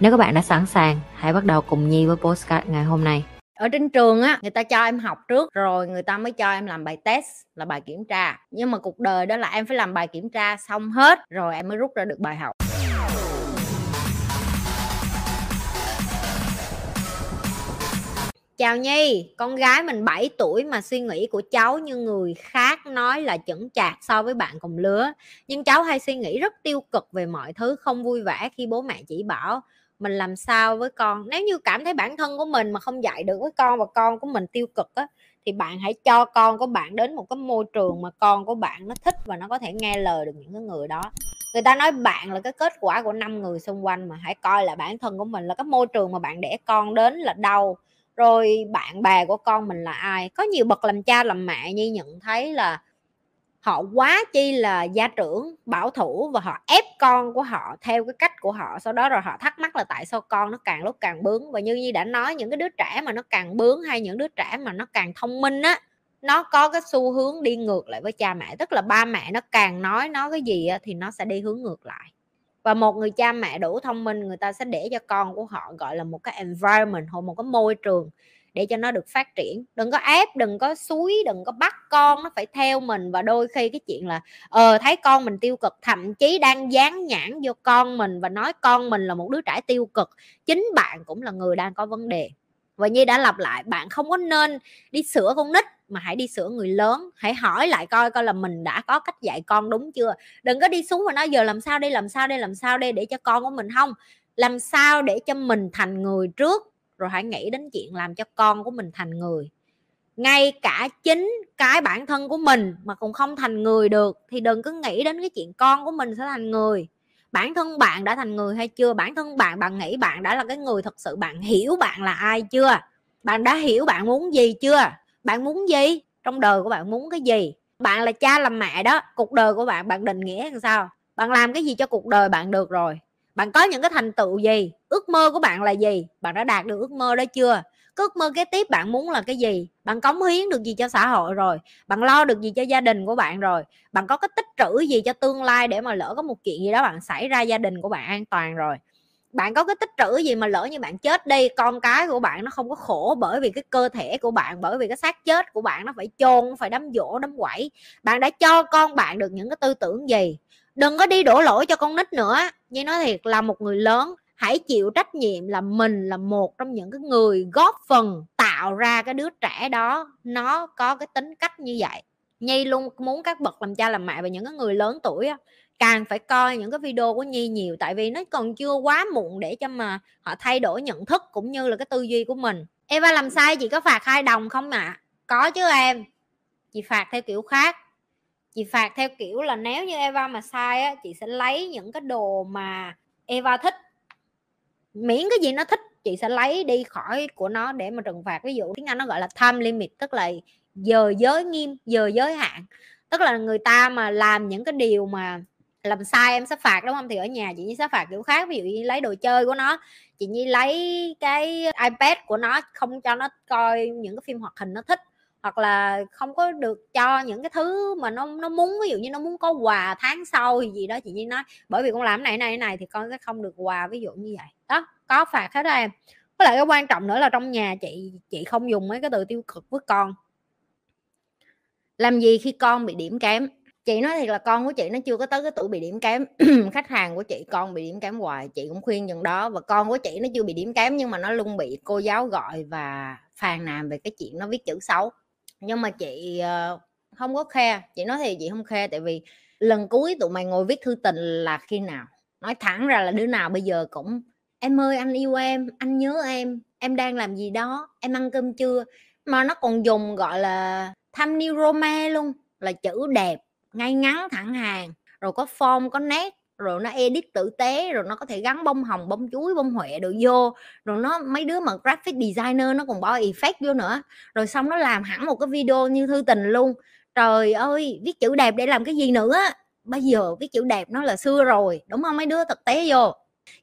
Nếu các bạn đã sẵn sàng, hãy bắt đầu cùng Nhi với postcard ngày hôm nay. ở trên trường á người ta cho em học trước rồi người ta mới cho em làm bài test là bài kiểm tra nhưng mà cuộc đời đó là em phải làm bài kiểm tra xong hết rồi em mới rút ra được bài học Chào Nhi, con gái mình 7 tuổi mà suy nghĩ của cháu như người khác nói là chững chạc so với bạn cùng lứa. Nhưng cháu hay suy nghĩ rất tiêu cực về mọi thứ, không vui vẻ khi bố mẹ chỉ bảo mình làm sao với con. Nếu như cảm thấy bản thân của mình mà không dạy được với con và con của mình tiêu cực á, thì bạn hãy cho con của bạn đến một cái môi trường mà con của bạn nó thích và nó có thể nghe lời được những cái người đó. Người ta nói bạn là cái kết quả của năm người xung quanh mà hãy coi là bản thân của mình là cái môi trường mà bạn để con đến là đâu. Rồi bạn bè của con mình là ai? Có nhiều bậc làm cha làm mẹ như nhận thấy là họ quá chi là gia trưởng bảo thủ và họ ép con của họ theo cái cách của họ. Sau đó rồi họ thắc mắc là tại sao con nó càng lúc càng bướng? Và như như đã nói những cái đứa trẻ mà nó càng bướng hay những đứa trẻ mà nó càng thông minh á nó có cái xu hướng đi ngược lại với cha mẹ. Tức là ba mẹ nó càng nói nó cái gì á, thì nó sẽ đi hướng ngược lại. Và một người cha mẹ đủ thông minh người ta sẽ để cho con của họ gọi là một cái environment hoặc một cái môi trường để cho nó được phát triển. Đừng có ép, đừng có suối, đừng có bắt con, nó phải theo mình. Và đôi khi cái chuyện là ờ thấy con mình tiêu cực, thậm chí đang dán nhãn vô con mình và nói con mình là một đứa trẻ tiêu cực, chính bạn cũng là người đang có vấn đề. Và như đã lặp lại, bạn không có nên đi sửa con nít, mà hãy đi sửa người lớn. Hãy hỏi lại coi coi là mình đã có cách dạy con đúng chưa? Đừng có đi xuống và nói giờ làm sao đây, làm sao đây, làm sao đây để cho con của mình không? Làm sao để cho mình thành người trước? Rồi hãy nghĩ đến chuyện làm cho con của mình thành người. Ngay cả chính cái bản thân của mình mà cũng không thành người được, thì đừng cứ nghĩ đến cái chuyện con của mình sẽ thành người. Bản thân bạn đã thành người hay chưa? Bản thân bạn bạn nghĩ bạn đã là cái người thật sự bạn hiểu bạn là ai chưa? Bạn đã hiểu bạn muốn gì chưa? Bạn muốn gì? Trong đời của bạn muốn cái gì? Bạn là cha làm mẹ đó, cuộc đời của bạn bạn định nghĩa làm sao? Bạn làm cái gì cho cuộc đời bạn được rồi? Bạn có những cái thành tựu gì? Ước mơ của bạn là gì? Bạn đã đạt được ước mơ đó chưa? Cái ước mơ kế tiếp bạn muốn là cái gì? Bạn cống hiến được gì cho xã hội rồi? Bạn lo được gì cho gia đình của bạn rồi? Bạn có cái tích trữ gì cho tương lai để mà lỡ có một chuyện gì đó bạn xảy ra gia đình của bạn an toàn rồi? Bạn có cái tích trữ gì mà lỡ như bạn chết đi, con cái của bạn nó không có khổ bởi vì cái cơ thể của bạn, bởi vì cái xác chết của bạn nó phải chôn phải đấm dỗ đấm quẩy? Bạn đã cho con bạn được những cái tư tưởng gì? Đừng có đi đổ lỗi cho con nít nữa. Như nói thiệt là một người lớn hãy chịu trách nhiệm là mình là một trong những cái người góp phần tạo ra cái đứa trẻ đó. Nó có cái tính cách như vậy. Nhi luôn muốn các bậc làm cha làm mẹ và những cái người lớn tuổi á, càng phải coi những cái video của nhi nhiều tại vì nó còn chưa quá muộn để cho mà họ thay đổi nhận thức cũng như là cái tư duy của mình. Eva làm sai chị có phạt hai đồng không ạ? À? có chứ em. Chị phạt theo kiểu khác. Chị phạt theo kiểu là nếu như eva mà sai á chị sẽ lấy những cái đồ mà eva thích miễn cái gì nó thích, chị sẽ lấy đi khỏi của nó để mà trừng phạt. Ví dụ tiếng anh nó gọi là time limit, tức là giờ giới nghiêm, giờ giới hạn. Tức là người ta mà làm những cái điều mà làm sai em sẽ phạt, đúng không? Thì ở nhà chị nhi sẽ phạt kiểu khác. Ví dụ như lấy đồ chơi của nó, chị nhi lấy cái ipad của nó không cho nó coi những cái phim hoạt hình nó thích hoặc là không có được cho những cái thứ mà nó nó muốn, ví dụ như nó muốn có quà tháng sau thì gì đó, chị nhi nói, bởi vì con làm này này này thì con sẽ không được quà ví dụ như vậy. Đó, có phạt hết đó em. Với lại cái quan trọng nữa là trong nhà chị chị không dùng mấy cái từ tiêu cực với con. Làm gì khi con bị điểm kém? Chị nói thiệt là con của chị nó chưa có tới cái tuổi bị điểm kém. Khách hàng của chị, con bị điểm kém hoài, chị cũng khuyên chừng đó. Và con của chị nó chưa bị điểm kém nhưng mà nó luôn bị cô giáo gọi và phàn nàn về cái chuyện nó viết chữ xấu nhưng mà chị uh, không có khe. Chị nói thì chị không khe tại vì lần cuối tụi mày ngồi viết thư tình là khi nào? Nói thẳng ra là đứa nào bây giờ cũng em ơi anh yêu em anh nhớ em em đang làm gì đó em ăn cơm chưa? Mà nó còn dùng gọi là tham New Roma luôn là chữ đẹp ngay ngắn thẳng hàng. Rồi có form có nét rồi nó edit tử tế, rồi nó có thể gắn bông hồng, bông chuối, bông huệ được vô. Rồi nó, mấy đứa mà graphic designer nó còn bỏ effect vô nữa. Rồi xong nó làm hẳn một cái video như thư tình luôn. Trời ơi, viết chữ đẹp để làm cái gì nữa? Bây giờ viết chữ đẹp nó là xưa rồi, đúng không mấy đứa? Thực tế vô.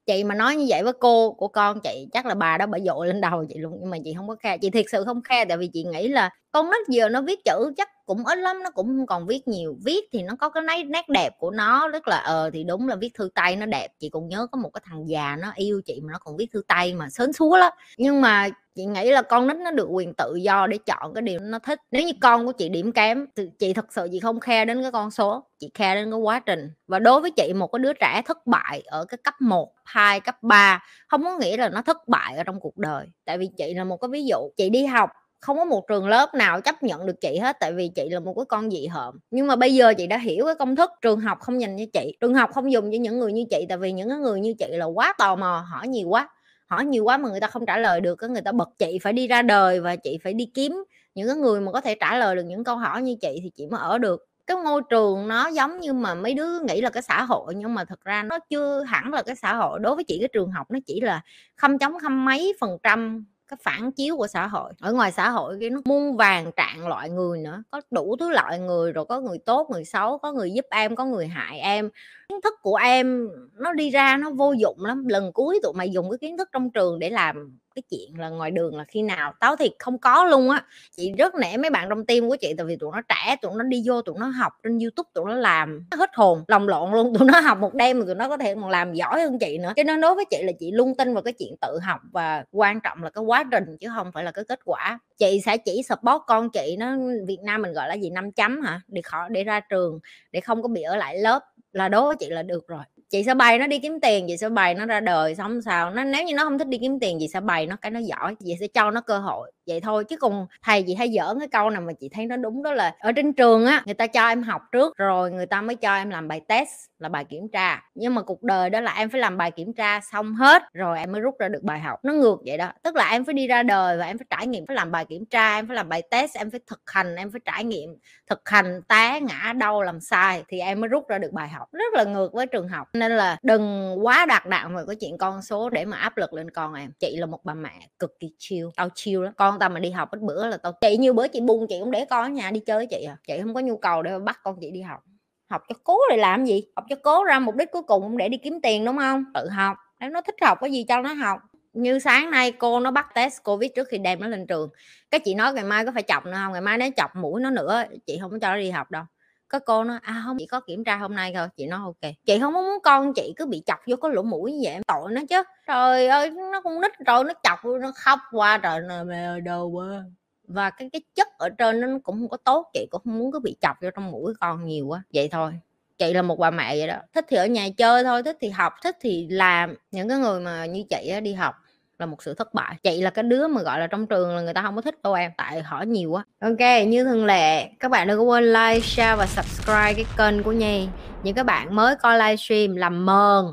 Chị mà nói như vậy với cô của con chị, chắc là bà đó bà dội lên đầu chị luôn, nhưng mà chị không có khe chị thiệt sự không khe tại vì chị nghĩ là con nít giờ nó viết chữ chắc cũng ít lắm nó cũng không còn viết nhiều. Viết thì nó có cái nét nét đẹp của nó rất là ờ thì đúng là viết thư tay nó đẹp. Chị còn nhớ có một cái thằng già nó yêu chị mà nó còn viết thư tay mà sến súa lắm. Nhưng mà chị nghĩ là con nít nó được quyền tự do để chọn cái điều nó thích. Nếu như con của chị điểm kém thì chị thật sự chị không khe đến cái con số. Chị khe đến cái quá trình. Và đối với chị một cái đứa trẻ thất bại ở cái cấp 1, 2, cấp 3 không có nghĩa là nó thất bại ở trong cuộc đời. Tại vì chị là một cái ví dụ chị đi học không có một trường lớp nào chấp nhận được chị hết, tại vì chị là một cái con dị hợm. Nhưng mà bây giờ chị đã hiểu cái công thức trường học không dành cho chị, trường học không dùng cho những người như chị, tại vì những người như chị là quá tò mò, hỏi nhiều quá, hỏi nhiều quá mà người ta không trả lời được người ta bật chị phải đi ra đời và chị phải đi kiếm những cái người mà có thể trả lời được những câu hỏi như chị thì chị mới ở được. Cái môi trường nó giống như mà mấy đứa nghĩ là cái xã hội, nhưng mà thật ra nó chưa hẳn là cái xã hội. Đối với chị, cái trường học nó chỉ là không chống không mấy phần trăm cái phản chiếu của xã hội. Ở ngoài xã hội cái nó muôn vàng trạng loại người nữa, có đủ thứ loại người rồi, có người tốt, người xấu, có người giúp em, có người hại em. Kiến thức của em nó đi ra nó vô dụng lắm. Lần cuối tụi mày dùng cái kiến thức trong trường để làm cái chuyện là ngoài đường là khi nào táo thì không có luôn á. Chị rất nể mấy bạn trong tim của chị, tại vì tụi nó trẻ, tụi nó đi vô, tụi nó học trên youtube, tụi nó làm hết hồn lòng lộn luôn. Tụi nó học một đêm mà tụi nó có thể còn làm giỏi hơn chị nữa. Cho nên đối với chị là chị luôn tin vào cái chuyện tự học và quan trọng là cái quá trình chứ không phải là cái kết quả. Chị sẽ chỉ support con chị, nó Việt Nam mình gọi là gì, năm chấm hả? Để khỏi, để ra trường, để không có bị ở lại lớp. Là đối với chị là được rồi chị sẽ bày nó đi kiếm tiền, chị sẽ bày nó ra đời xong sao. Nó, nếu như nó không thích đi kiếm tiền, chị sẽ bày nó cái nó giỏi, chị sẽ cho nó cơ hội. Vậy thôi, chứ cùng thầy chị hay giỡn cái câu nào mà chị thấy nó đúng đó là ở trên trường á, người ta cho em học trước, rồi người ta mới cho em làm bài test, là bài kiểm tra. Nhưng mà cuộc đời đó là em phải làm bài kiểm tra xong hết, rồi em mới rút ra được bài học. Nó ngược vậy đó. Tức là em phải đi ra đời và em phải trải nghiệm, phải làm bài kiểm tra, em phải làm bài test, em phải thực hành, em phải trải nghiệm thực hành, té ngã đau làm sai thì em mới rút ra được bài học. Rất là ngược với trường học nên là đừng quá đặt nặng về cái chuyện con số để mà áp lực lên con em. Chị là một bà mẹ cực kỳ chill, tao chill lắm. Con tao mà đi học ít bữa là tao, chị như bữa chị buông chị cũng để con ở nhà đi chơi với chị à. Chị không có nhu cầu để bắt con chị đi học. Học cho cố để làm gì? Học cho cố ra mục đích cuối cùng cũng để đi kiếm tiền, đúng không? Tự học. Nếu nó thích học cái gì cho nó học. Như sáng nay cô nó bắt test covid trước khi đem nó lên trường. Cái chị nói ngày mai có phải chọc nữa không? Ngày mai nó chọc mũi nó nữa, chị không có cho nó đi học đâu có cô nó à không chị có kiểm tra hôm nay thôi chị nói ok. Chị không muốn con chị cứ bị chọc vô cái lỗ mũi như vậy tội nó chứ. Trời ơi nó con nít rồi nó chọc nó khóc qua trời mẹ đâu quá. Và cái cái chất ở trên nó cũng không có tốt chị cũng không muốn cứ bị chọc vô trong mũi con nhiều quá. Vậy thôi chị là một bà mẹ vậy đó. Thích thì ở nhà chơi thôi thích thì học thích thì làm. Những cái người mà như chị á, đi học là một sự thất bại. Chị là cái đứa mà, gọi là, trong trường là người ta không có thích đâu em. Tại hỏi nhiều quá. Ok, như thường lệ, các bạn đừng có quên like, share và subscribe cái kênh của nhi. Những các bạn mới coi livestream làm mờn.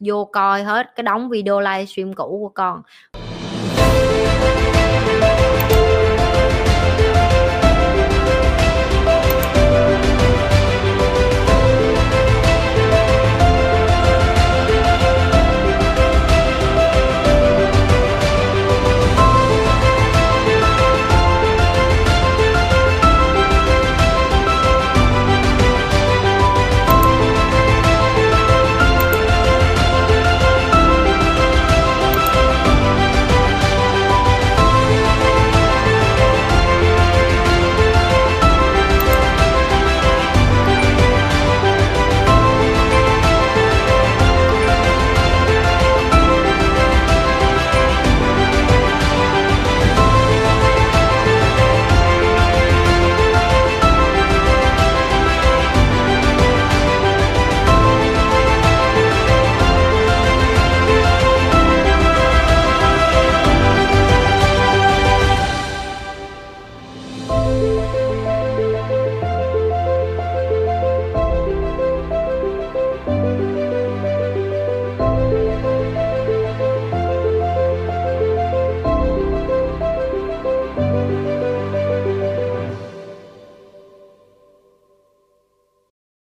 Vô coi hết cái đóng video livestream cũ của con.